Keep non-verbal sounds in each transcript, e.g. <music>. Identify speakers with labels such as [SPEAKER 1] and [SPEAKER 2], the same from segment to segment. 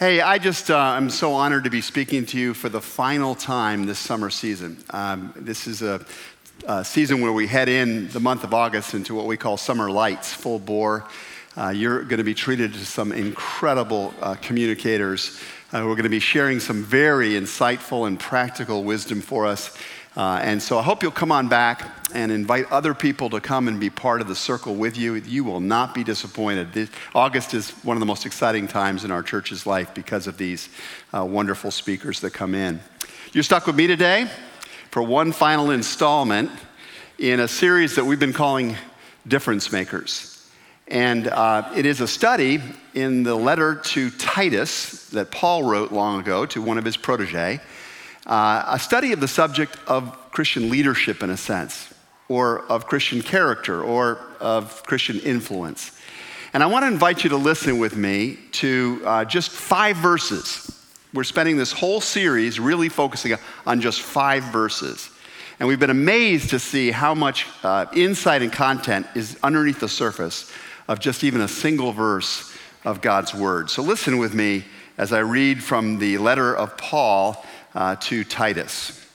[SPEAKER 1] Hey, I just, uh, I'm so honored to be speaking to you for the final time this summer season. Um, this is a, a, season where we head in the month of August into what we call summer lights, full bore. Uh, you're going to be treated to some incredible uh, communicators. Uh, we're going to be sharing some very insightful and practical wisdom for us. Uh, and so I hope you'll come on back and invite other people to come and be part of the circle with you. You will not be disappointed. This, August is one of the most exciting times in our church's life because of these uh, wonderful speakers that come in. You're stuck with me today for one final installment in a series that we've been calling Difference Makers. And uh, it is a study in the letter to Titus that Paul wrote long ago to one of his protege uh, a study of the subject of Christian leadership, in a sense, or of Christian character, or of Christian influence. And I want to invite you to listen with me to uh, just five verses. We're spending this whole series really focusing on just five verses. And we've been amazed to see how much uh, insight and content is underneath the surface of just even a single verse of God's Word. So listen with me as I read from the letter of Paul uh, to Titus.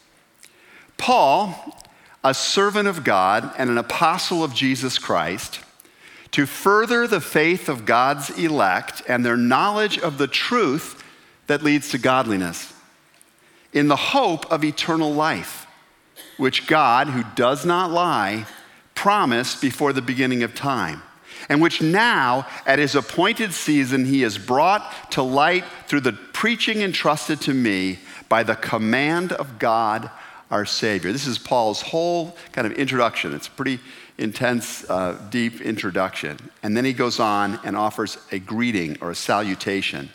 [SPEAKER 1] Paul, a servant of God and an apostle of Jesus Christ, to further the faith of God's elect and their knowledge of the truth that leads to godliness, in the hope of eternal life, which God, who does not lie, promised before the beginning of time, and which now, at his appointed season, he has brought to light through the preaching entrusted to me by the command of God our Savior. This is Paul's whole kind of introduction. It's a pretty intense, uh, deep introduction. And then he goes on and offers a greeting or a salutation.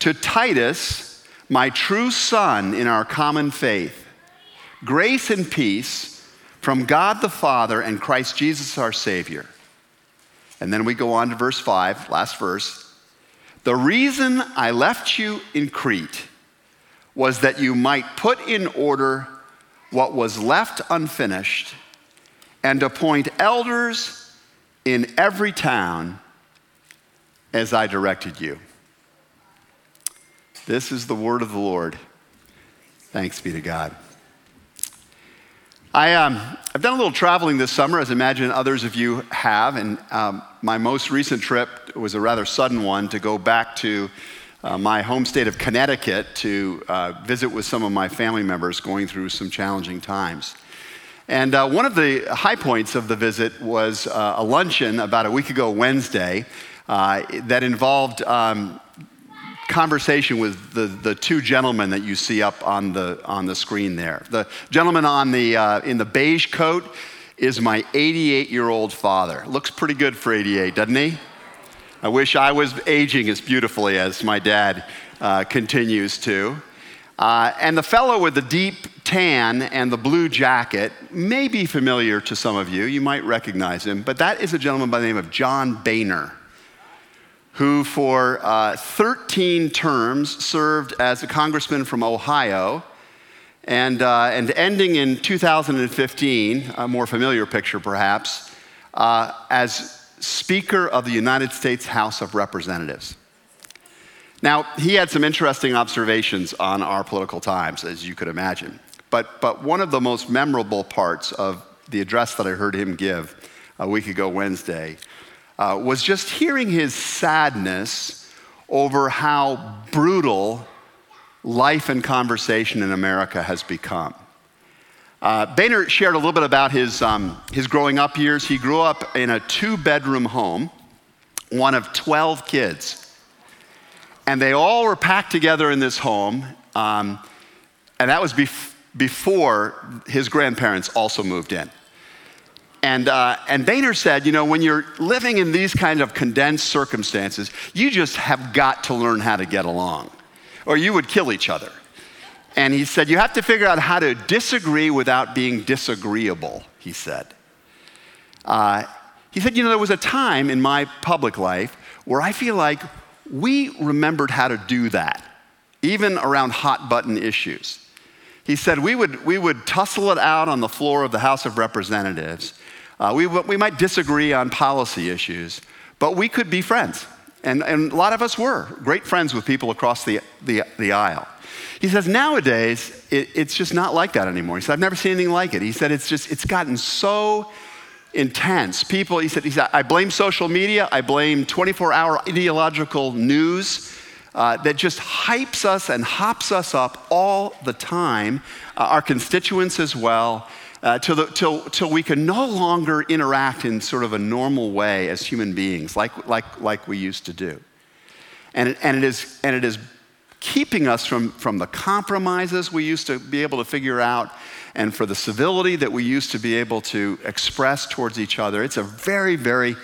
[SPEAKER 1] To Titus, my true son in our common faith, grace and peace from God the Father and Christ Jesus our Savior. And then we go on to verse 5, last verse. The reason I left you in Crete was that you might put in order what was left unfinished and appoint elders in every town as I directed you. This is the word of the Lord. Thanks be to God. I, um, I've done a little traveling this summer, as I imagine others of you have, and um, my most recent trip was a rather sudden one to go back to uh, my home state of Connecticut to uh, visit with some of my family members going through some challenging times. And uh, one of the high points of the visit was uh, a luncheon about a week ago, Wednesday, uh, that involved um, conversation with the, the two gentlemen that you see up on the, on the screen there. The gentleman on the, in the beige coat is my 88 year old father. Looks pretty good for 88, doesn't he? I wish I was aging as beautifully as my dad uh, continues to. Uh, and the fellow with the deep tan and the blue jacket may be familiar to some of you. You might recognize him, but that is a gentleman by the name of John Boehner, who for uh, 13 terms served as a congressman from Ohio. And, uh, and ending in 2015, a more familiar picture perhaps, uh, as Speaker of the United States House of Representatives. Now, he had some interesting observations on our political times, as you could imagine. But, but one of the most memorable parts of the address that I heard him give a week ago, Wednesday, uh, was just hearing his sadness over how brutal life and conversation in America has become. Uh, Boehner shared a little bit about his, um, his growing up years. He grew up in a two bedroom home, one of 12 kids. And they all were packed together in this home. Um, and that was bef- before his grandparents also moved in. And, uh, and Boehner said, you know, when you're living in these kind of condensed circumstances, you just have got to learn how to get along, or you would kill each other. And he said, You have to figure out how to disagree without being disagreeable, he said. Uh, he said, You know, there was a time in my public life where I feel like we remembered how to do that, even around hot button issues. He said, We would, we would tussle it out on the floor of the House of Representatives. Uh, we, we might disagree on policy issues, but we could be friends And, and a lot of us were great friends with people across the, the, the aisle. He says, nowadays, it, it's just not like that anymore. He said, I've never seen anything like it. He said, it's just, it's gotten so intense. People, he said, he said I blame social media, I blame 24 hour ideological news. Uh, that just hypes us and hops us up all the time, uh, our constituents as well, uh, till, the, till, till we can no longer interact in sort of a normal way as human beings, like, like, like we used to do. And it, and, it is, and it is keeping us from, from the compromises we used to be able to figure out and for the civility that we used to be able to express towards each other. It's a very, very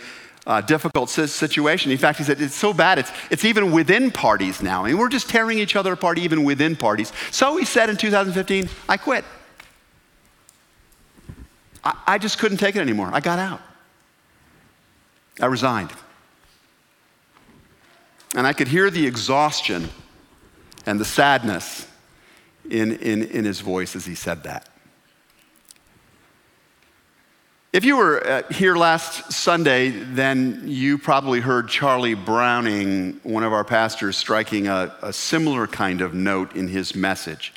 [SPEAKER 1] uh, difficult situation. In fact, he said it's so bad, it's, it's even within parties now. I mean, we're just tearing each other apart even within parties. So he said in 2015, I quit. I, I just couldn't take it anymore. I got out. I resigned. And I could hear the exhaustion and the sadness in, in, in his voice as he said that. If you were uh, here last Sunday, then you probably heard Charlie Browning, one of our pastors, striking a, a similar kind of note in his message.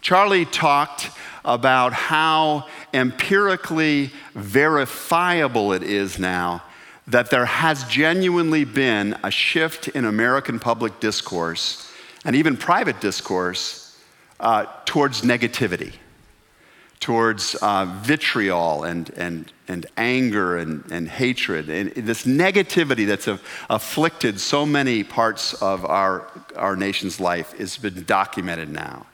[SPEAKER 1] Charlie talked about how empirically verifiable it is now that there has genuinely been a shift in American public discourse and even private discourse uh, towards negativity towards uh, vitriol and, and, and anger and, and hatred, and this negativity that's afflicted so many parts of our, our nation's life has been documented now.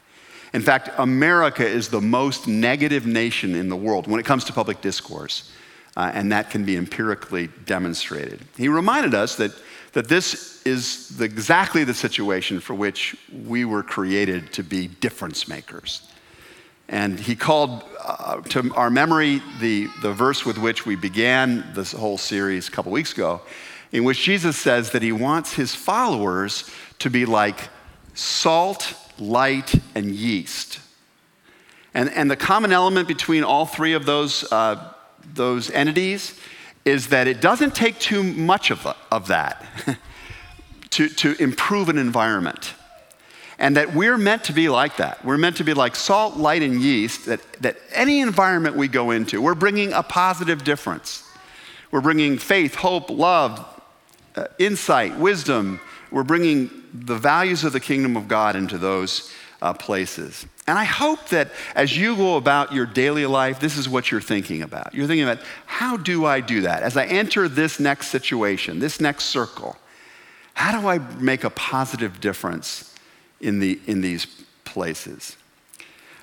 [SPEAKER 1] In fact, America is the most negative nation in the world when it comes to public discourse, uh, and that can be empirically demonstrated. He reminded us that, that this is the, exactly the situation for which we were created to be difference makers. And he called uh, to our memory the, the verse with which we began this whole series a couple weeks ago, in which Jesus says that he wants his followers to be like salt, light, and yeast. And, and the common element between all three of those, uh, those entities is that it doesn't take too much of, of that <laughs> to, to improve an environment. And that we're meant to be like that. We're meant to be like salt, light, and yeast, that, that any environment we go into, we're bringing a positive difference. We're bringing faith, hope, love, uh, insight, wisdom. We're bringing the values of the kingdom of God into those uh, places. And I hope that as you go about your daily life, this is what you're thinking about. You're thinking about how do I do that? As I enter this next situation, this next circle, how do I make a positive difference in, the, in these places.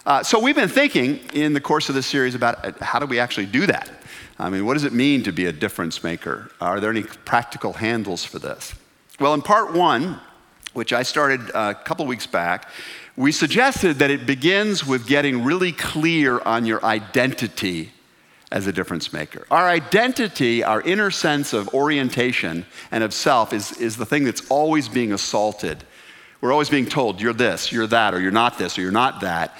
[SPEAKER 1] Uh, so, we've been thinking in the course of this series about uh, how do we actually do that? I mean, what does it mean to be a difference maker? Are there any practical handles for this? Well, in part one, which I started uh, a couple weeks back, we suggested that it begins with getting really clear on your identity as a difference maker. Our identity, our inner sense of orientation and of self, is, is the thing that's always being assaulted we're always being told, you're this, you're that, or you're not this, or you're not that.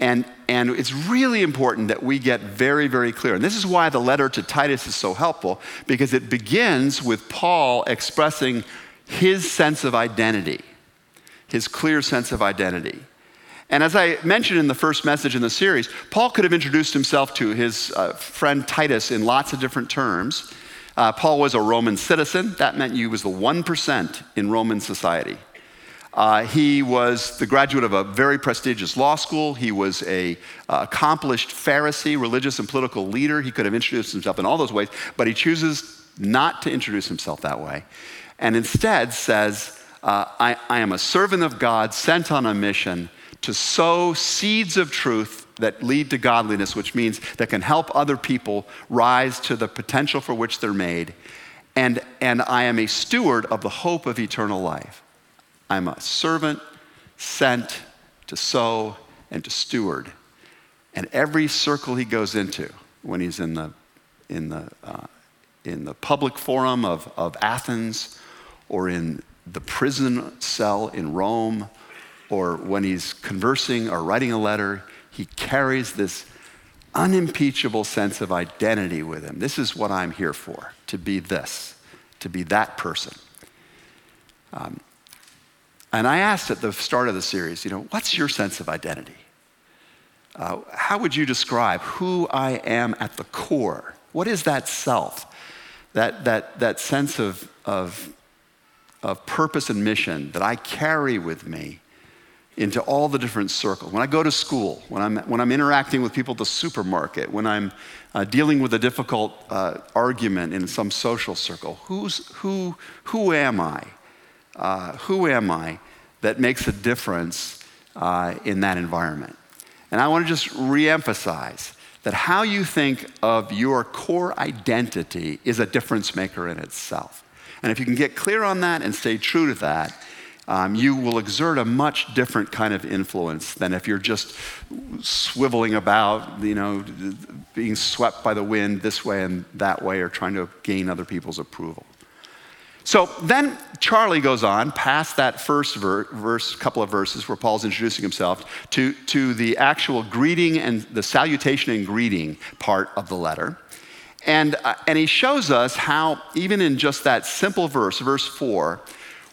[SPEAKER 1] And, and it's really important that we get very, very clear. And this is why the letter to Titus is so helpful, because it begins with Paul expressing his sense of identity, his clear sense of identity. And as I mentioned in the first message in the series, Paul could have introduced himself to his uh, friend Titus in lots of different terms. Uh, Paul was a Roman citizen. That meant he was the 1% in Roman society. Uh, he was the graduate of a very prestigious law school. He was a uh, accomplished Pharisee, religious and political leader. He could have introduced himself in all those ways, but he chooses not to introduce himself that way, and instead says, uh, I, I am a servant of God sent on a mission to sow seeds of truth that lead to godliness, which means that can help other people rise to the potential for which they're made. And, and I am a steward of the hope of eternal life. I'm a servant sent to sow and to steward. And every circle he goes into, when he's in the, in the, uh, in the public forum of, of Athens, or in the prison cell in Rome, or when he's conversing or writing a letter, he carries this unimpeachable sense of identity with him. This is what I'm here for, to be this, to be that person. Um, and I asked at the start of the series, you know, what's your sense of identity? Uh, how would you describe who I am at the core? What is that self? That, that, that sense of, of, of purpose and mission that I carry with me into all the different circles. When I go to school, when I'm, when I'm interacting with people at the supermarket, when I'm uh, dealing with a difficult uh, argument in some social circle, who's, who, who am I? Uh, who am I that makes a difference uh, in that environment? And I want to just reemphasize that how you think of your core identity is a difference maker in itself. And if you can get clear on that and stay true to that, um, you will exert a much different kind of influence than if you're just swiveling about, you know, being swept by the wind this way and that way, or trying to gain other people's approval. So then Charlie goes on past that first ver- verse, couple of verses where Paul's introducing himself to, to the actual greeting and the salutation and greeting part of the letter. And, uh, and he shows us how, even in just that simple verse, verse four,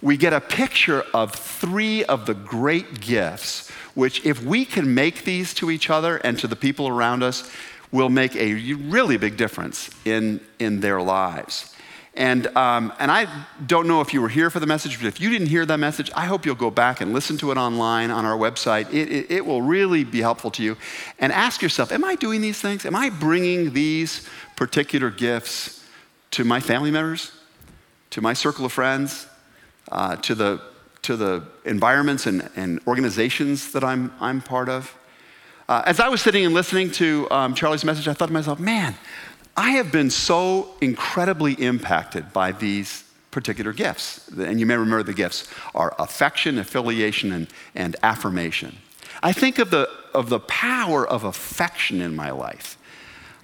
[SPEAKER 1] we get a picture of three of the great gifts, which, if we can make these to each other and to the people around us, will make a really big difference in, in their lives. And, um, and I don't know if you were here for the message, but if you didn't hear that message, I hope you'll go back and listen to it online on our website. It, it, it will really be helpful to you. And ask yourself Am I doing these things? Am I bringing these particular gifts to my family members, to my circle of friends, uh, to, the, to the environments and, and organizations that I'm, I'm part of? Uh, as I was sitting and listening to um, Charlie's message, I thought to myself, man, I have been so incredibly impacted by these particular gifts. And you may remember the gifts are affection, affiliation, and, and affirmation. I think of the, of the power of affection in my life.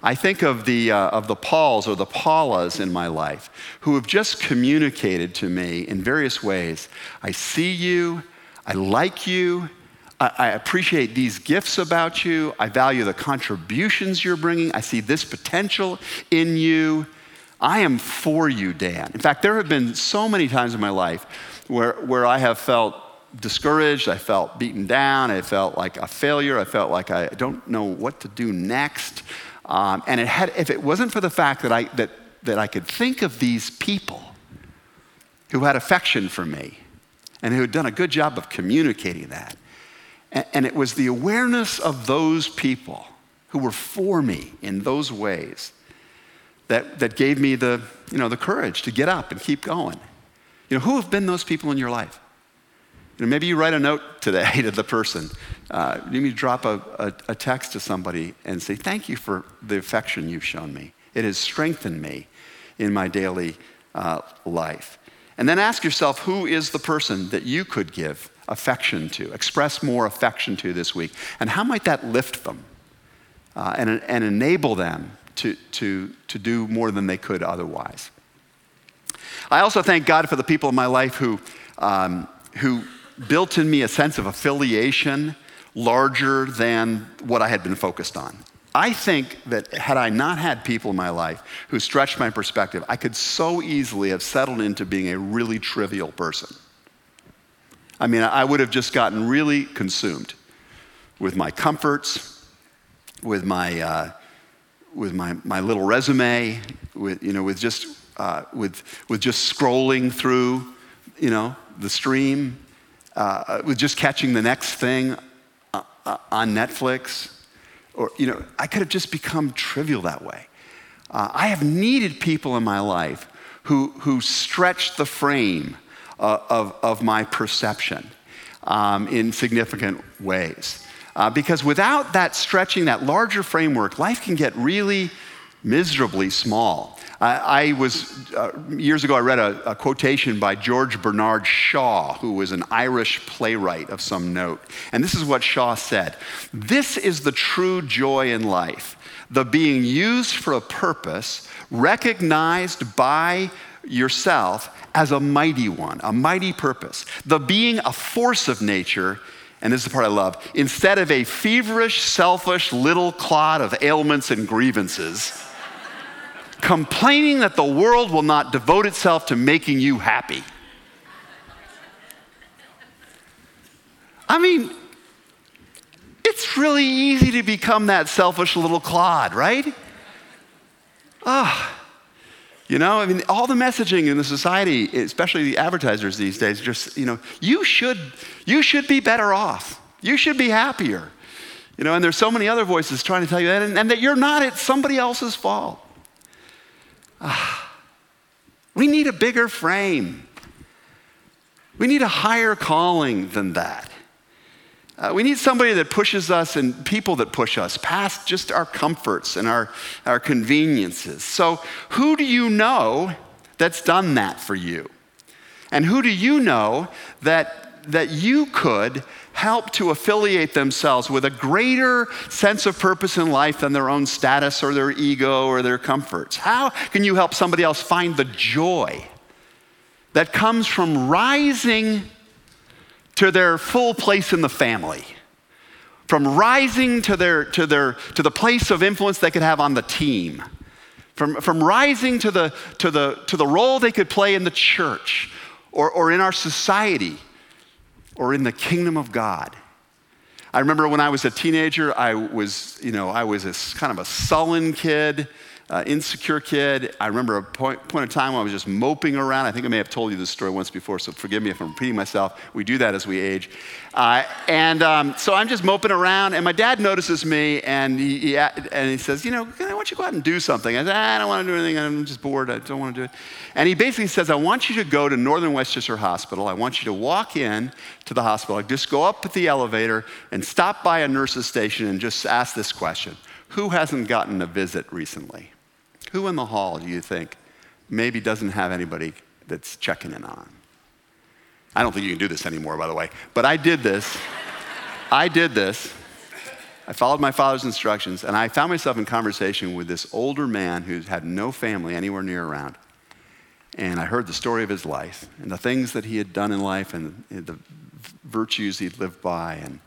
[SPEAKER 1] I think of the, uh, of the Pauls or the Paulas in my life who have just communicated to me in various ways I see you, I like you, I appreciate these gifts about you. I value the contributions you're bringing. I see this potential in you. I am for you, Dan. In fact, there have been so many times in my life where, where I have felt discouraged, I felt beaten down, I felt like a failure, I felt like I don't know what to do next. Um, and it had, if it wasn't for the fact that I, that, that I could think of these people who had affection for me and who had done a good job of communicating that, and it was the awareness of those people who were for me in those ways that, that gave me the, you know, the courage to get up and keep going. You know, who have been those people in your life? You know, maybe you write a note today <laughs> to the person. Uh, maybe drop a, a, a text to somebody and say, Thank you for the affection you've shown me. It has strengthened me in my daily uh, life. And then ask yourself, who is the person that you could give affection to, express more affection to this week? And how might that lift them uh, and, and enable them to, to, to do more than they could otherwise? I also thank God for the people in my life who, um, who built in me a sense of affiliation larger than what I had been focused on. I think that had I not had people in my life who stretched my perspective, I could so easily have settled into being a really trivial person. I mean, I would have just gotten really consumed with my comforts, with my, uh, with my, my little resume, with, you know, with just, uh, with, with just scrolling through, you know, the stream, uh, with just catching the next thing uh, uh, on Netflix. Or, you know, I could have just become trivial that way. Uh, I have needed people in my life who, who stretched the frame uh, of, of my perception um, in significant ways. Uh, because without that stretching, that larger framework, life can get really miserably small. I was, uh, years ago, I read a, a, quotation by George Bernard Shaw, who was an Irish playwright of some note. And this is what Shaw said This is the true joy in life, the being used for a purpose, recognized by yourself as a mighty one, a mighty purpose, the being a force of nature. And this is the part I love. Instead of a feverish, selfish little clod of ailments and grievances, complaining that the world will not devote itself to making you happy. I mean, it's really easy to become that selfish little clod, right? Ah. You know, I mean, all the messaging in the society, especially the advertisers these days, just, you know, you should, you should be better off. You should be happier. You know, and there's so many other voices trying to tell you that, and, and that you're not, it's somebody else's fault. Ah, we need a bigger frame. We need a higher calling than that. Uh, we need somebody that pushes us and people that push us past just our comforts and our, our conveniences. So, who do you know that's done that for you? And who do you know that, that you could help to affiliate themselves with a greater sense of purpose in life than their own status or their ego or their comforts? How can you help somebody else find the joy that comes from rising to their full place in the family? From rising to, their, to, their, to the place of influence they could have on the team? From, from rising to the, to, the, to the role they could play in the church or, or in our society? Or in the kingdom of God. I remember when I was a teenager, I was, you know, I was a, kind of a sullen kid uh, insecure kid. I remember a point, point of time when I was just moping around. I think I may have told you this story once before, so forgive me if I'm repeating myself. We do that as we age. Uh, and um, so I'm just moping around, and my dad notices me, and he, he, and he says, You know, why don't you to go out and do something? I said, I don't want to do anything. I'm just bored. I don't want to do it. And he basically says, I want you to go to Northern Westchester Hospital. I want you to walk in to the hospital. Just go up at the elevator and stop by a nurse's station and just ask this question Who hasn't gotten a visit recently? Who in the hall do you think maybe doesn't have anybody that's checking in on? I don't think you can do this anymore, by the way, but I did this. I did this. I followed my father's instructions, and I found myself in conversation with this older man who had no family anywhere near around. And I heard the story of his life and the things that he had done in life and the virtues he'd lived by. And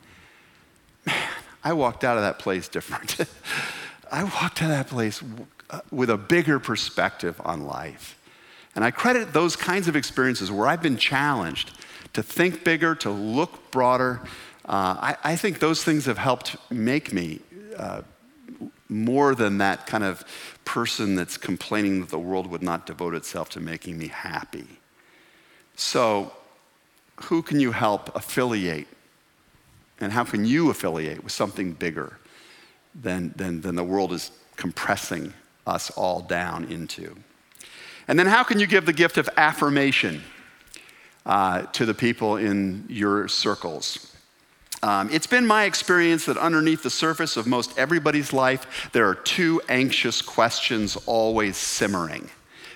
[SPEAKER 1] man, I walked out of that place different. <laughs> I walked out of that place with a bigger perspective on life. And I credit those kinds of experiences where I've been challenged to think bigger, to look broader. Uh, I, I, think those things have helped make me uh, more than that kind of person that's complaining that the world would not devote itself to making me happy. So, who can you help affiliate? And how can you affiliate with something bigger than, than, than the world is compressing us all down into. And then, how can you give the gift of affirmation uh, to the people in your circles? Um, it's been my experience that underneath the surface of most everybody's life, there are two anxious questions always simmering.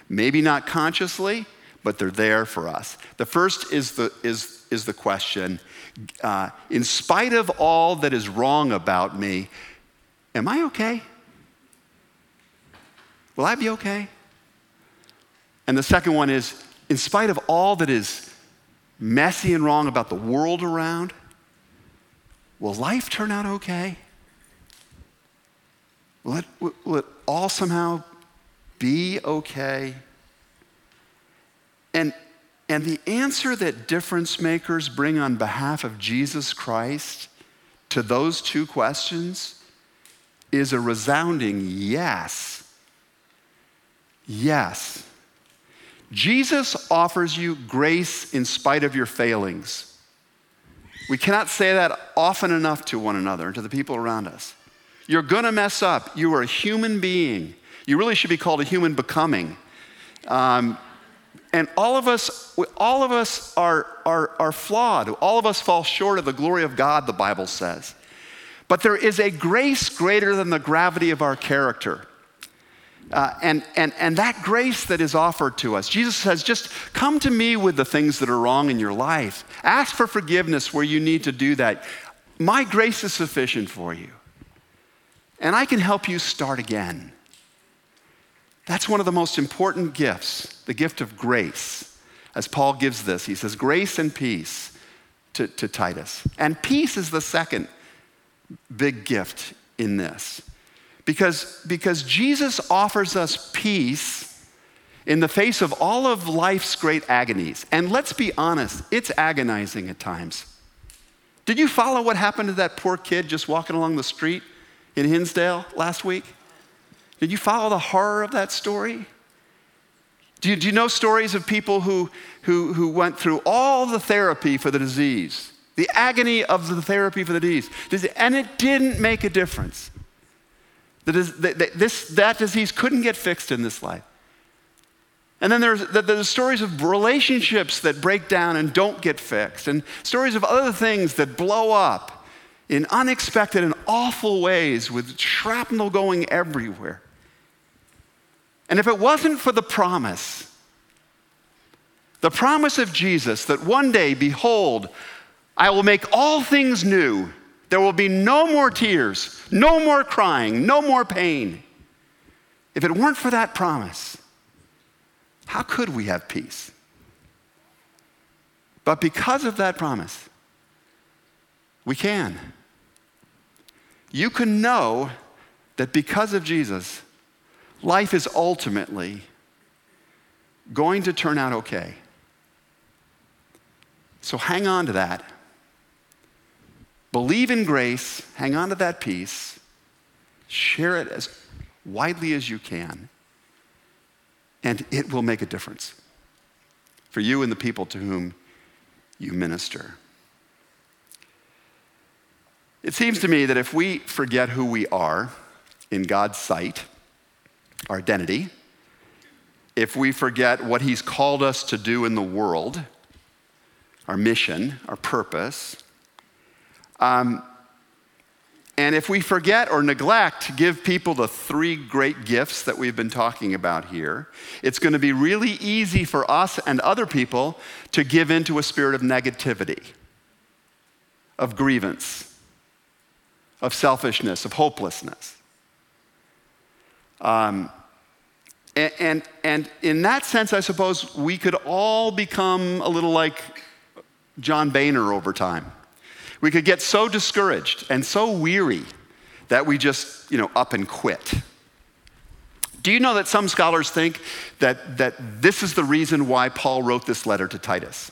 [SPEAKER 1] Maybe not consciously, but they're there for us. The first is the, is, is the question uh, in spite of all that is wrong about me, am I okay? Will I be okay? And the second one is in spite of all that is messy and wrong about the world around, will life turn out okay? Will it, will it all somehow be okay? And, and the answer that difference makers bring on behalf of Jesus Christ to those two questions is a resounding yes. Yes. Jesus offers you grace in spite of your failings. We cannot say that often enough to one another and to the people around us. You're gonna mess up. You are a human being. You really should be called a human becoming. Um, and all of us, all of us are, are, are flawed. All of us fall short of the glory of God, the Bible says. But there is a grace greater than the gravity of our character. Uh, and, and, and that grace that is offered to us, Jesus says, just come to me with the things that are wrong in your life. Ask for forgiveness where you need to do that. My grace is sufficient for you. And I can help you start again. That's one of the most important gifts, the gift of grace. As Paul gives this, he says, grace and peace to, to Titus. And peace is the second big gift in this. Because, because Jesus offers us peace in the face of all of life's great agonies. And let's be honest, it's agonizing at times. Did you follow what happened to that poor kid just walking along the street in Hinsdale last week? Did you follow the horror of that story? Do you, do you know stories of people who, who, who went through all the therapy for the disease, the agony of the therapy for the disease, and it didn't make a difference? That, this, that disease couldn't get fixed in this life. And then there's, there's stories of relationships that break down and don't get fixed, and stories of other things that blow up in unexpected and awful ways with shrapnel going everywhere. And if it wasn't for the promise, the promise of Jesus that one day, behold, I will make all things new, there will be no more tears, no more crying, no more pain. If it weren't for that promise, how could we have peace? But because of that promise, we can. You can know that because of Jesus, life is ultimately going to turn out okay. So hang on to that. Believe in grace, hang on to that peace, share it as widely as you can, and it will make a difference for you and the people to whom you minister. It seems to me that if we forget who we are in God's sight, our identity, if we forget what He's called us to do in the world, our mission, our purpose, um, and if we forget or neglect to give people the three great gifts that we've been talking about here, it's going to be really easy for us and other people to give into a spirit of negativity, of grievance, of selfishness, of hopelessness. Um, and, and, and in that sense, I suppose we could all become a little like John Boehner over time. We could get so discouraged and so weary that we just, you know, up and quit. Do you know that some scholars think that, that this is the reason why Paul wrote this letter to Titus?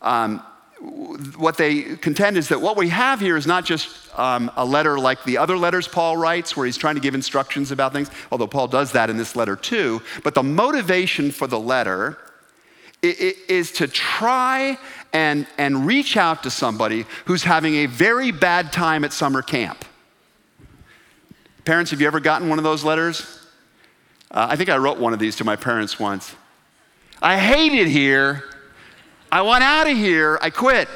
[SPEAKER 1] Um, what they contend is that what we have here is not just um, a letter like the other letters Paul writes, where he's trying to give instructions about things, although Paul does that in this letter too. But the motivation for the letter is to try and, and reach out to somebody who's having a very bad time at summer camp. Parents, have you ever gotten one of those letters? Uh, I think I wrote one of these to my parents once. I hate it here. I want out of here. I quit.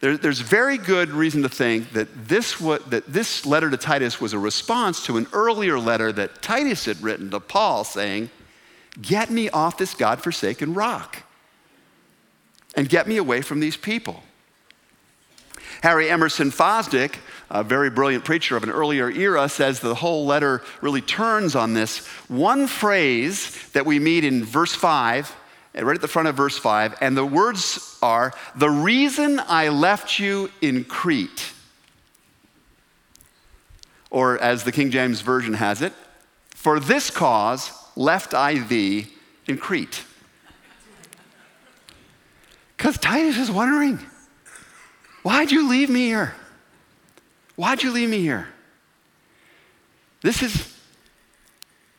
[SPEAKER 1] There, there's very good reason to think that this, that this letter to Titus was a response to an earlier letter that Titus had written to Paul saying, Get me off this God forsaken rock and get me away from these people. Harry Emerson Fosdick, a very brilliant preacher of an earlier era, says the whole letter really turns on this one phrase that we meet in verse 5, right at the front of verse 5, and the words are, The reason I left you in Crete. Or as the King James Version has it, For this cause left I thee in Crete? Because Titus is wondering, why'd you leave me here? Why'd you leave me here? This is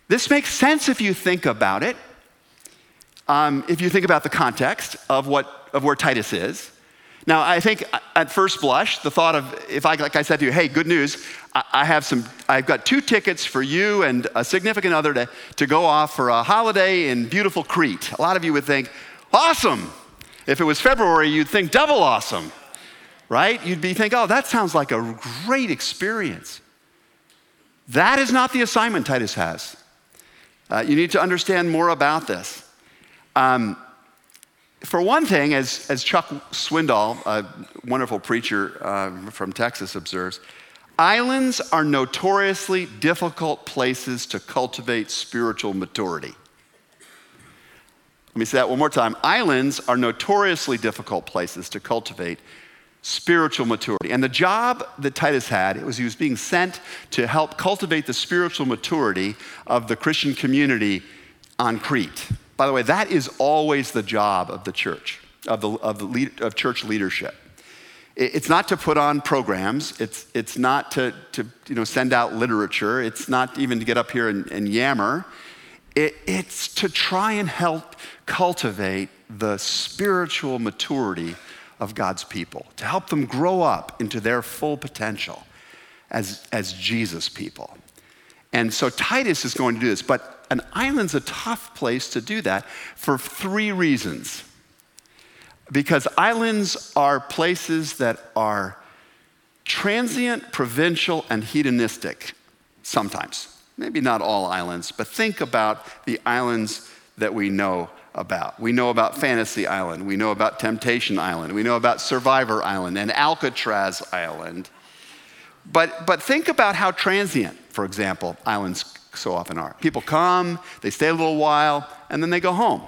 [SPEAKER 1] this makes sense if you think about it. Um, if you think about the context of what of where Titus is. Now, I think at first blush, the thought of if I, like I said to you, hey, good news, I have some, I've got two tickets for you and a significant other to, to go off for a holiday in beautiful Crete. A lot of you would think, awesome. If it was February, you'd think double awesome, right? You'd be thinking, oh, that sounds like a great experience. That is not the assignment Titus has. Uh, you need to understand more about this. Um, for one thing, as, as Chuck Swindoll, a wonderful preacher uh, from Texas, observes, Islands are notoriously difficult places to cultivate spiritual maturity. Let me say that one more time. Islands are notoriously difficult places to cultivate spiritual maturity. And the job that Titus had, it was he was being sent to help cultivate the spiritual maturity of the Christian community on Crete. By the way, that is always the job of the church, of, the, of, the lead, of church leadership. It's not to put on programs. It's, it's not to, to you know, send out literature. It's not even to get up here and, and yammer. It, it's to try and help cultivate the spiritual maturity of God's people, to help them grow up into their full potential as, as Jesus people. And so Titus is going to do this, but an island's a tough place to do that for three reasons. Because islands are places that are transient, provincial, and hedonistic sometimes. Maybe not all islands, but think about the islands that we know about. We know about Fantasy Island, we know about Temptation Island, we know about Survivor Island and Alcatraz Island. But, but think about how transient, for example, islands so often are. People come, they stay a little while, and then they go home.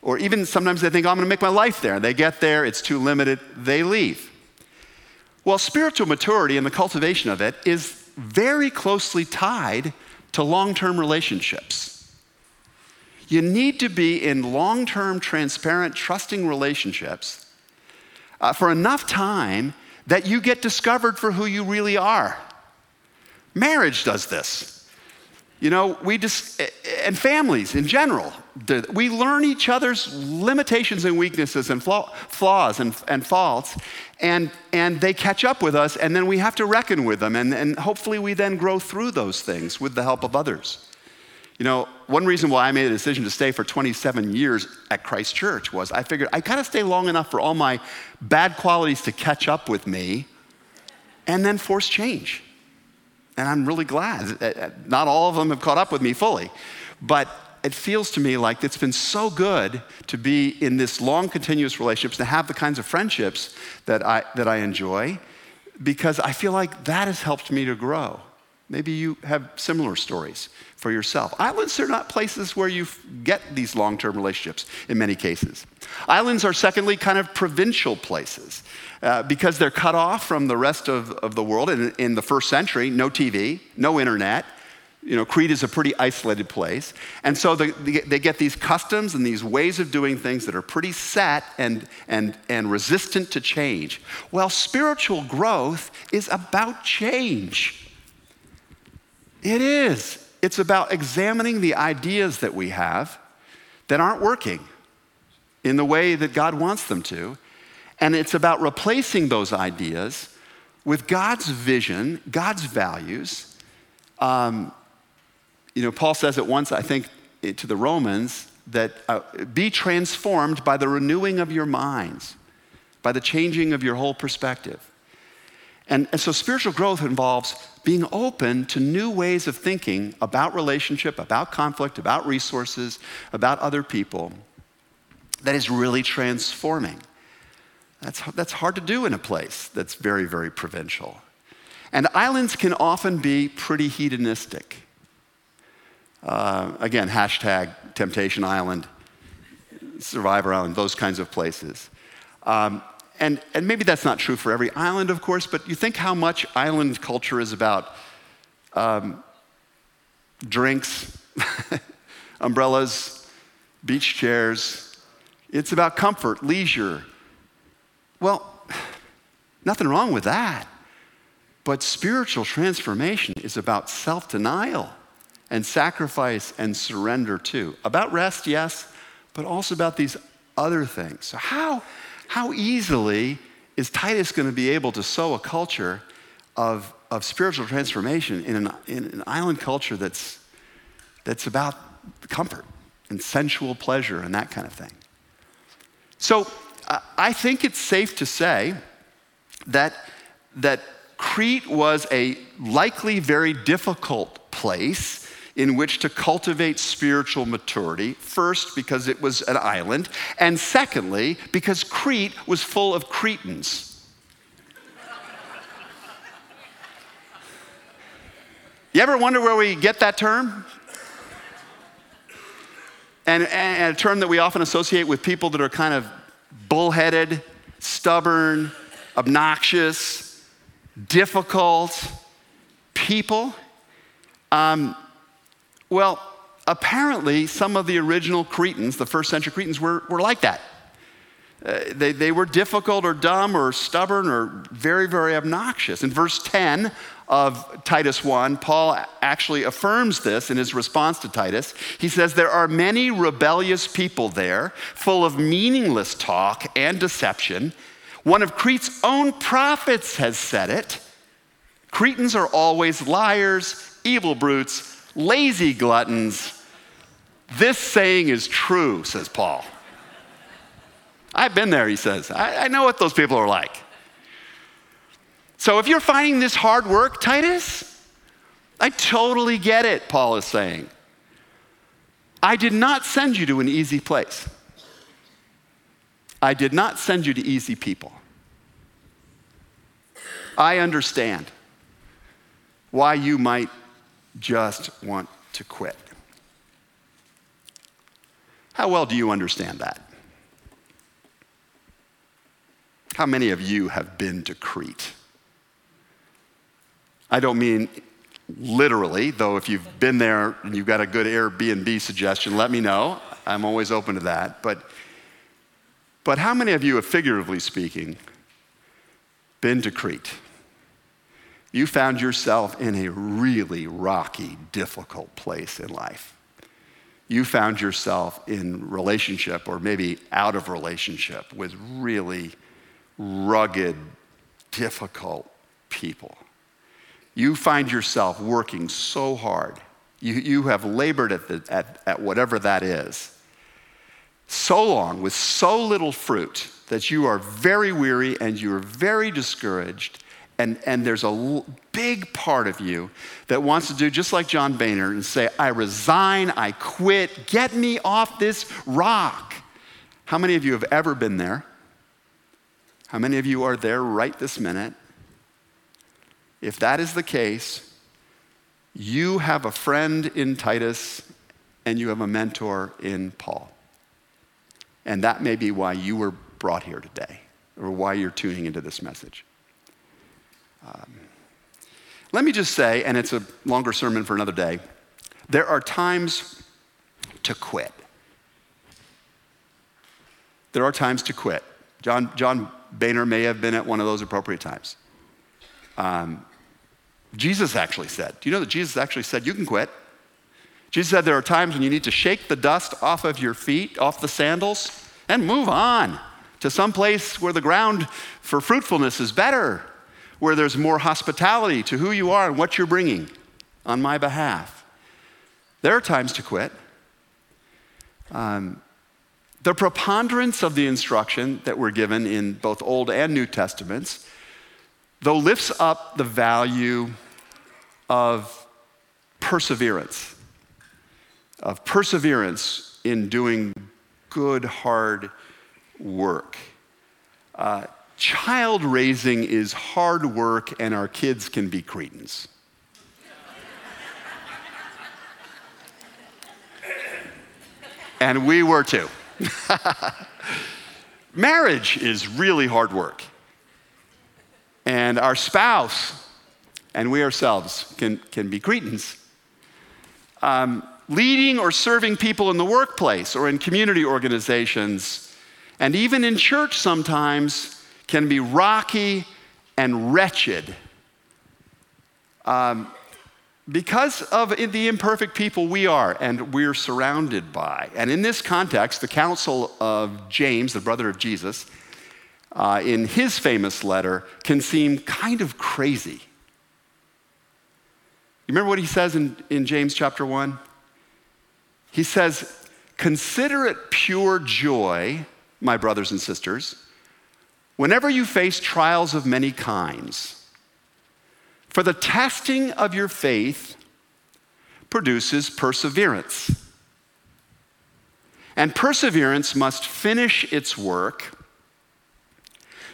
[SPEAKER 1] Or even sometimes they think, oh, I'm going to make my life there. They get there, it's too limited, they leave. Well, spiritual maturity and the cultivation of it is very closely tied to long term relationships. You need to be in long term, transparent, trusting relationships uh, for enough time that you get discovered for who you really are. Marriage does this. You know, we just, and families in general, we learn each other's limitations and weaknesses and flaws and, and faults, and, and they catch up with us, and then we have to reckon with them, and, and hopefully we then grow through those things with the help of others. You know, one reason why I made a decision to stay for 27 years at Christ Church was I figured I gotta stay long enough for all my bad qualities to catch up with me and then force change. And I'm really glad. Uh, not all of them have caught up with me fully, but it feels to me like it's been so good to be in this long, continuous relationships, to have the kinds of friendships that I, that I enjoy, because I feel like that has helped me to grow. Maybe you have similar stories for yourself. Islands are not places where you get these long term relationships in many cases. Islands are, secondly, kind of provincial places uh, because they're cut off from the rest of, of the world. In, in the first century, no TV, no internet. You know, Crete is a pretty isolated place. And so they, they get these customs and these ways of doing things that are pretty set and, and, and resistant to change. Well, spiritual growth is about change. It is. It's about examining the ideas that we have that aren't working in the way that God wants them to. And it's about replacing those ideas with God's vision, God's values. Um, you know, Paul says it once, I think, to the Romans, that uh, be transformed by the renewing of your minds, by the changing of your whole perspective. And, and so spiritual growth involves being open to new ways of thinking about relationship, about conflict, about resources, about other people that is really transforming. That's, that's hard to do in a place that's very, very provincial. And islands can often be pretty hedonistic. Uh, again, hashtag Temptation Island, Survivor Island, those kinds of places. Um, and, and maybe that's not true for every island, of course, but you think how much island culture is about um, drinks, <laughs> umbrellas, beach chairs. It's about comfort, leisure. Well, <sighs> nothing wrong with that. But spiritual transformation is about self denial and sacrifice and surrender too. About rest, yes, but also about these other things. So, how, how easily is Titus going to be able to sow a culture of, of spiritual transformation in an, in an island culture that's, that's about comfort and sensual pleasure and that kind of thing? So I think it's safe to say that, that Crete was a likely very difficult place in which to cultivate spiritual maturity. First, because it was an island, and secondly, because Crete was full of Cretans. You ever wonder where we get that term? And, and, a term that we often associate with people that are kind of bullheaded, stubborn, obnoxious, difficult people. Um, well, apparently, some of the original Cretans, the first century Cretans, were, were like that. Uh, they, they were difficult or dumb or stubborn or very, very obnoxious. In verse 10 of Titus 1, Paul actually affirms this in his response to Titus. He says, There are many rebellious people there, full of meaningless talk and deception. One of Crete's own prophets has said it Cretans are always liars, evil brutes, lazy gluttons. This saying is true, says Paul. I've been there, he says. I, I know what those people are like. So if you're finding this hard work, Titus, I totally get it, Paul is saying. I did not send you to an easy place. I did not send you to easy people. I understand why you might just want to quit. How well do you understand that? How many of you have been to Crete? I don't mean literally, though, if you've been there and you've got a good Airbnb suggestion, let me know. I'm always open to that. But, but how many of you have, figuratively speaking, been to Crete? You found yourself in a really rocky, difficult place in life. You found yourself in relationship or maybe out of relationship with really rugged, difficult people. You find yourself working so hard. You, you have labored at, the, at, at whatever that is so long with so little fruit that you are very weary and you are very discouraged. And, and there's a l- big part of you that wants to do just like John Boehner and say, I resign, I quit, get me off this rock. How many of you have ever been there? How many of you are there right this minute? If that is the case, you have a friend in Titus and you have a mentor in Paul. And that may be why you were brought here today or why you're tuning into this message. Um, let me just say, and it's a longer sermon for another day, there are times to quit. There are times to quit. John, John Boehner may have been at one of those appropriate times. Um, Jesus actually said, Do you know that Jesus actually said, You can quit? Jesus said there are times when you need to shake the dust off of your feet, off the sandals, and move on to some place where the ground for fruitfulness is better, where there's more hospitality to who you are and what you're bringing on my behalf. There are times to quit. Um, the preponderance of the instruction that we're given in both Old and New Testaments, though lifts up the value of perseverance, of perseverance in doing good, hard work. Uh, child raising is hard work, and our kids can be cretins. and we were too. <laughs> Marriage is really hard work. And our spouse and we ourselves can, can be cretins. Um, leading or serving people in the workplace or in community organizations, and even in church sometimes, can be rocky and wretched. Um, because of the imperfect people we are and we're surrounded by. And in this context, the counsel of James, the brother of Jesus, uh, in his famous letter, can seem kind of crazy. You remember what he says in, in James chapter 1? He says, Consider it pure joy, my brothers and sisters, whenever you face trials of many kinds for the testing of your faith produces perseverance. And perseverance must finish its work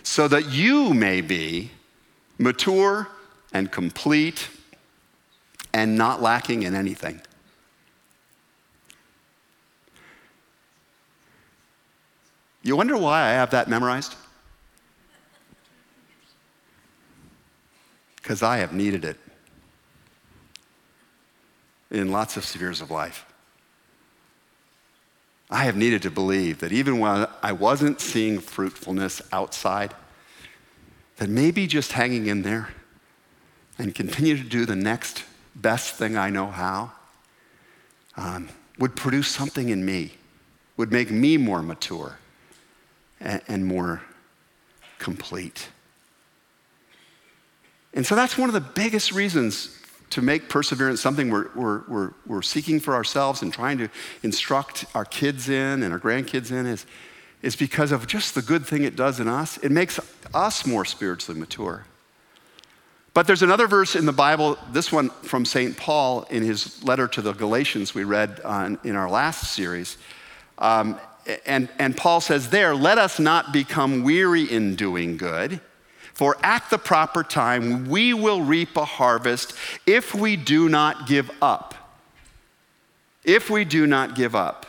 [SPEAKER 1] so that you may be mature and complete and not lacking in anything. You wonder why I have that memorized? Because I have needed it in lots of spheres of life. I have needed to believe that even when I wasn't seeing fruitfulness outside, that maybe just hanging in there and continue to do the next best thing I know how um, would produce something in me, would make me more mature and, and more complete. And so that's one of the biggest reasons to make perseverance something we're, we're, we're, we're, seeking for ourselves and trying to instruct our kids in and our grandkids in is, is because of just the good thing it does in us. It makes us more spiritually mature. But there's another verse in the Bible, this one from St. Paul in his letter to the Galatians we read on, in our last series. Um, and, and Paul says there, let us not become weary in doing good, for at the proper time we will reap a harvest if we do not give up. If we do not give up.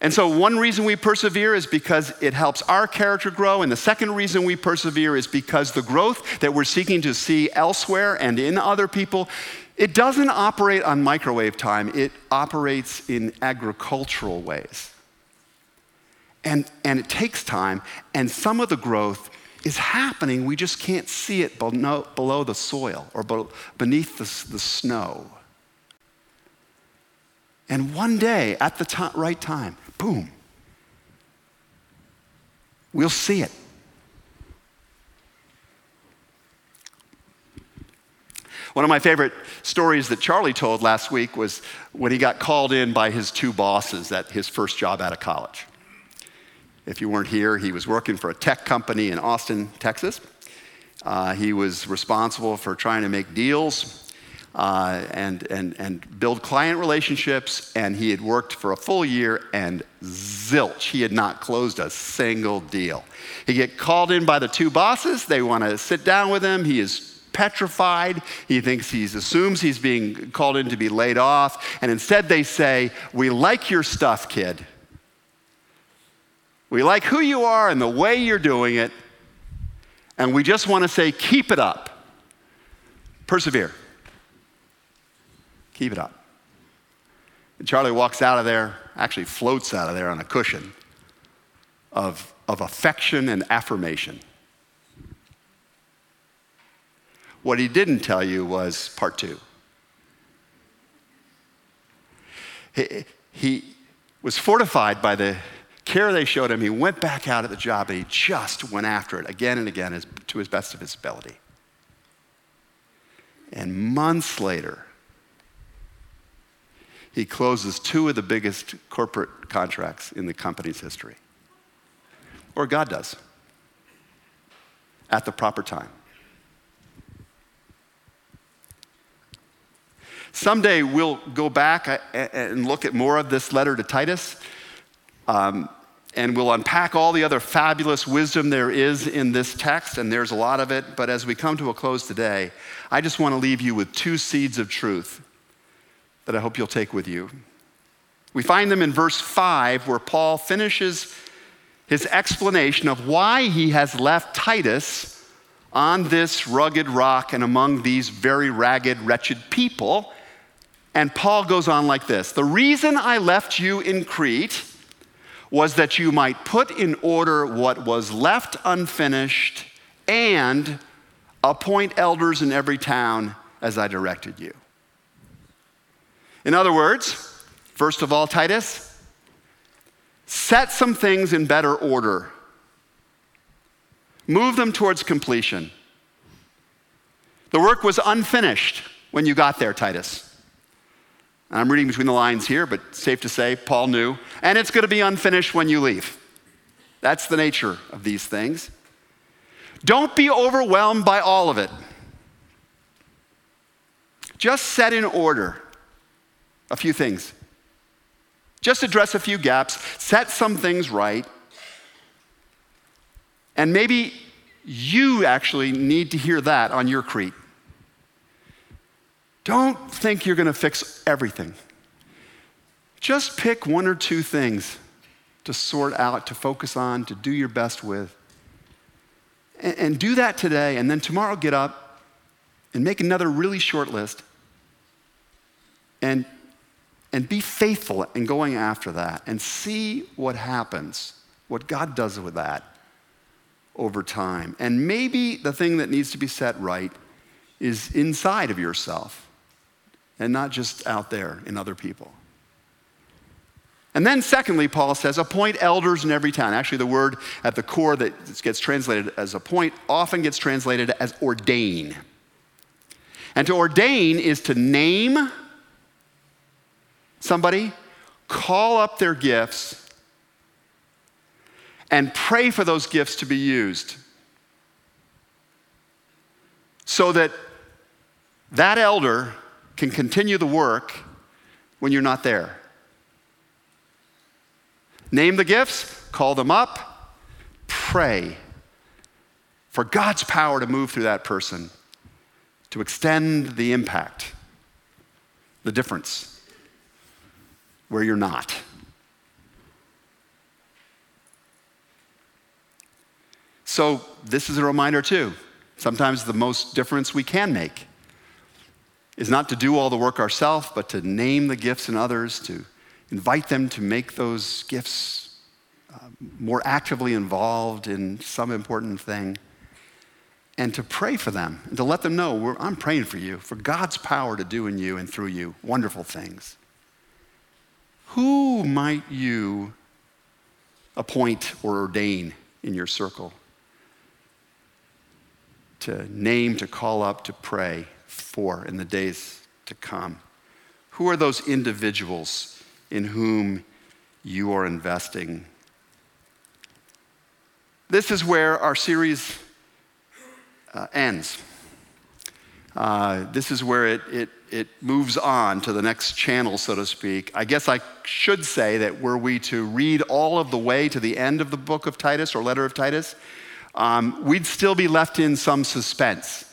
[SPEAKER 1] And so, one reason we persevere is because it helps our character grow. And the second reason we persevere is because the growth that we're seeking to see elsewhere and in other people, it doesn't operate on microwave time, it operates in agricultural ways. And, and it takes time, and some of the growth is happening. We just can't see it below, below the soil or beneath the, the snow. And one day, at the t- right time, boom, we'll see it. One of my favorite stories that Charlie told last week was when he got called in by his two bosses at his first job out of college. If you weren't here, he was working for a tech company in Austin, Texas. Uh, he was responsible for trying to make deals uh, and, and, and build client relationships. And he had worked for a full year and zilch. He had not closed a single deal. He get called in by the two bosses. They want to sit down with him. He is petrified. He thinks he assumes he's being called in to be laid off. And instead they say, We like your stuff, kid. We like who you are and the way you're doing it. And we just want to say, keep it up. Persevere. Keep it up. And Charlie walks out of there, actually floats out of there on a cushion of, of affection and affirmation. What he didn't tell you was part two. He, he was fortified by the care they showed him. He went back out at the job and he just went after it again and again as, to his best of his ability. And months later, he closes two of the biggest corporate contracts in the company's history. Or God does at the proper time. Someday we'll go back uh, and look at more of this letter to Titus, um, and we'll unpack all the other fabulous wisdom there is in this text, and there's a lot of it. But as we come to a close today, I just want to leave you with two seeds of truth that I hope you'll take with you. We find them in verse 5, where Paul finishes his explanation of why he has left Titus on this rugged rock and among these very ragged, wretched people. And Paul goes on like this The reason I left you in Crete was that you might put in order what was left unfinished and appoint elders in every town as I directed you. In other words, first of all, Titus, set some things in better order. Move them towards completion. The work was unfinished when you got there, Titus. I'm reading between the lines here, but safe to say, Paul knew. And it's going to be unfinished when you leave. That's the nature of these things. Don't be overwhelmed by all of it. Just set in order a few things. Just address a few gaps, set some things right, and maybe you actually need to hear that on your Crete. Don't think you're going to fix everything. Just pick one or two things to sort out, to focus on, to do your best with. And, and do that today, and then tomorrow get up and make another really short list and And be faithful in going after that and see what happens, what God does with that over time. And maybe the thing that needs to be set right is inside of yourself and not just out there in other people. And then, secondly, Paul says, appoint elders in every town. Actually, the word at the core that gets translated as appoint often gets translated as ordain. And to ordain is to name somebody, call up their gifts, and pray for those gifts to be used so that that elder can continue the work when you're not there. Name the gifts, call them up, pray for God's power to move through that person, to extend the impact, the difference where you're not. So, this is a reminder too. Sometimes the most difference we can make is not to do all the work ourselves, but to name the gifts in others, to invite them to make those gifts uh, more actively involved in some important thing, and to pray for them and to let them know I'm praying for you, for God's power to do in you and through you wonderful things. Who might you appoint or ordain in your circle? To name, to call up, to pray for in the days to come? Who are those individuals in whom you are investing? This is where our series uh, ends. Uh, this is where it, it, it moves on to the next channel, so to speak. I guess I should say that were we to read all of the way to the end of the book of Titus or letter of Titus, um, we'd still be left in some suspense.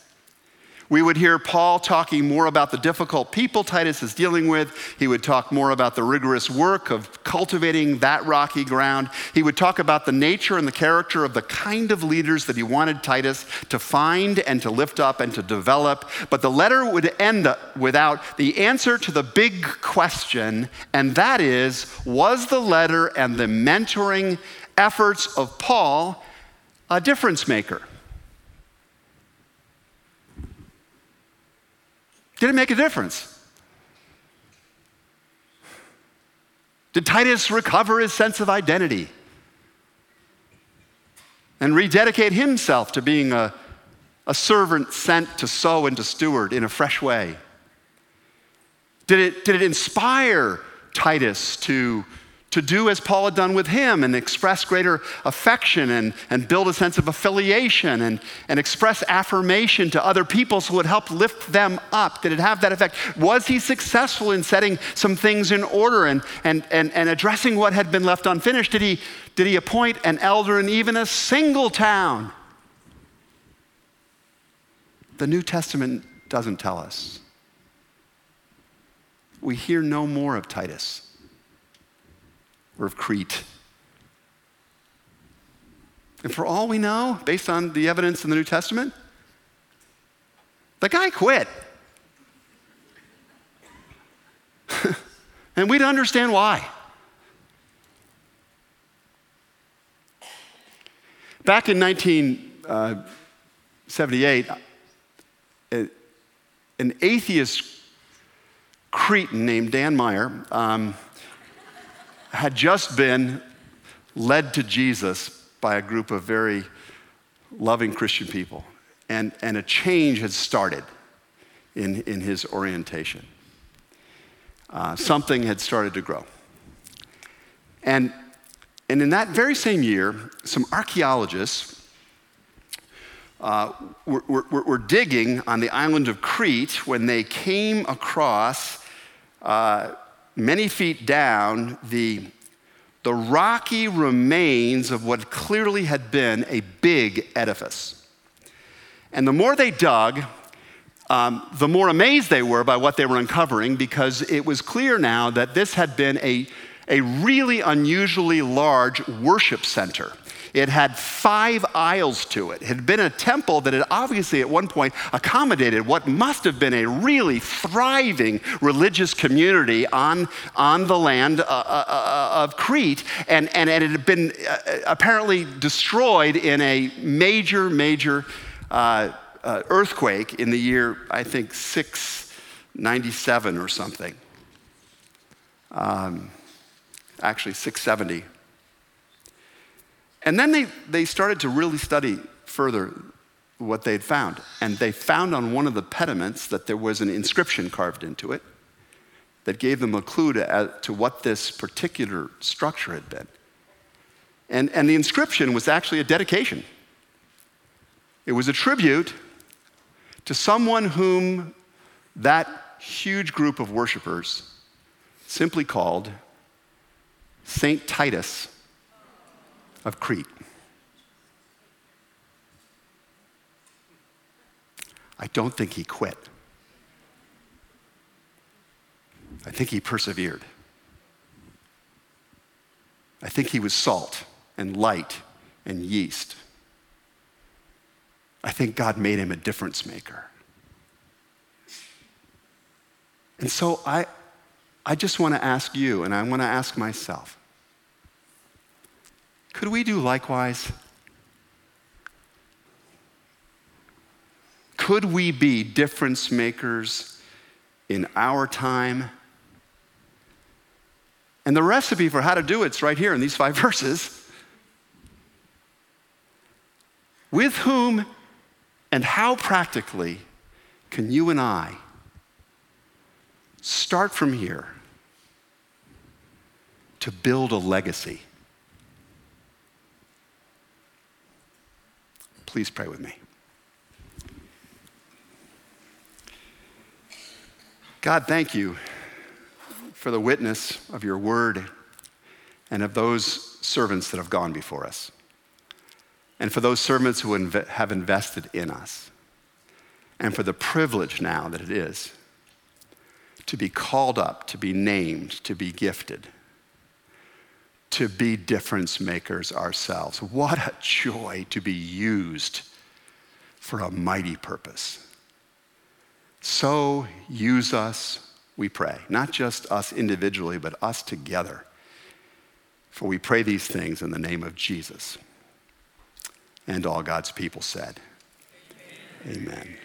[SPEAKER 1] We would hear Paul talking more about the difficult people Titus is dealing with. He would talk more about the rigorous work of cultivating that rocky ground. He would talk about the nature and the character of the kind of leaders that he wanted Titus to find and to lift up and to develop. But the letter would end without the answer to the big question, and that is was the letter and the mentoring efforts of Paul a difference maker? Did it make a difference? Did Titus recover his sense of identity and rededicate himself to being a, a servant sent to sow and to steward in a fresh way? Did it, did it inspire Titus to to do as Paul had done with him and express greater affection and, and build a sense of affiliation and, and express affirmation to other people so it would help lift them up? Did it have that effect? Was he successful in setting some things in order and, and, and, and addressing what had been left unfinished? Did he, did he appoint an elder in even a single town? The New Testament doesn't tell us. We hear no more of Titus or of Crete. And for all we know, based on the evidence in the New Testament, the guy quit. <laughs> and we don't understand why. Back in 1978, uh, an atheist Cretan named Dan Meyer um, had just been led to Jesus by a group of very loving Christian people. And, and a change had started in, in his orientation. Uh, something had started to grow. And, and in that very same year, some archaeologists uh, were, were, were, digging on the island of Crete when they came across uh, many feet down the, the rocky remains of what clearly had been a big edifice. And the more they dug, um, the more amazed they were by what they were uncovering because it was clear now that this had been a, a really unusually large worship center. It had five aisles to it. It had been a temple that had obviously at one point accommodated what must have been a really thriving religious community on, on the land uh, uh, uh of Crete. And, and it had been uh, apparently destroyed in a major, major uh, uh, earthquake in the year, I think, 697 or something. Um, actually, 670. And then they, they started to really study further what they'd found. And they found on one of the pediments that there was an inscription carved into it that gave them a clue to, uh, to what this particular structure had been. And, and the inscription was actually a dedication. It was a tribute to someone whom that huge group of worshipers simply called Saint Titus of Crete. I don't think he quit. I think he persevered. I think he was salt and light and yeast. I think God made him a difference maker. And so I, I just want to ask you, and I want to ask myself could we do likewise? Could we be difference makers in our time? And the recipe for how to do it's right here in these five <laughs> verses. With whom and how practically can you and I start from here to build a legacy? Please pray with me. God, thank you for the witness of your word and of those servants that have gone before us, and for those servants who have invested in us, and for the privilege now that it is to be called up, to be named, to be gifted to be difference makers ourselves. What a joy to be used for a mighty purpose. So use us, we pray, not just us individually, but us together. For we pray these things in the name of Jesus. And all God's people said, Amen. Amen.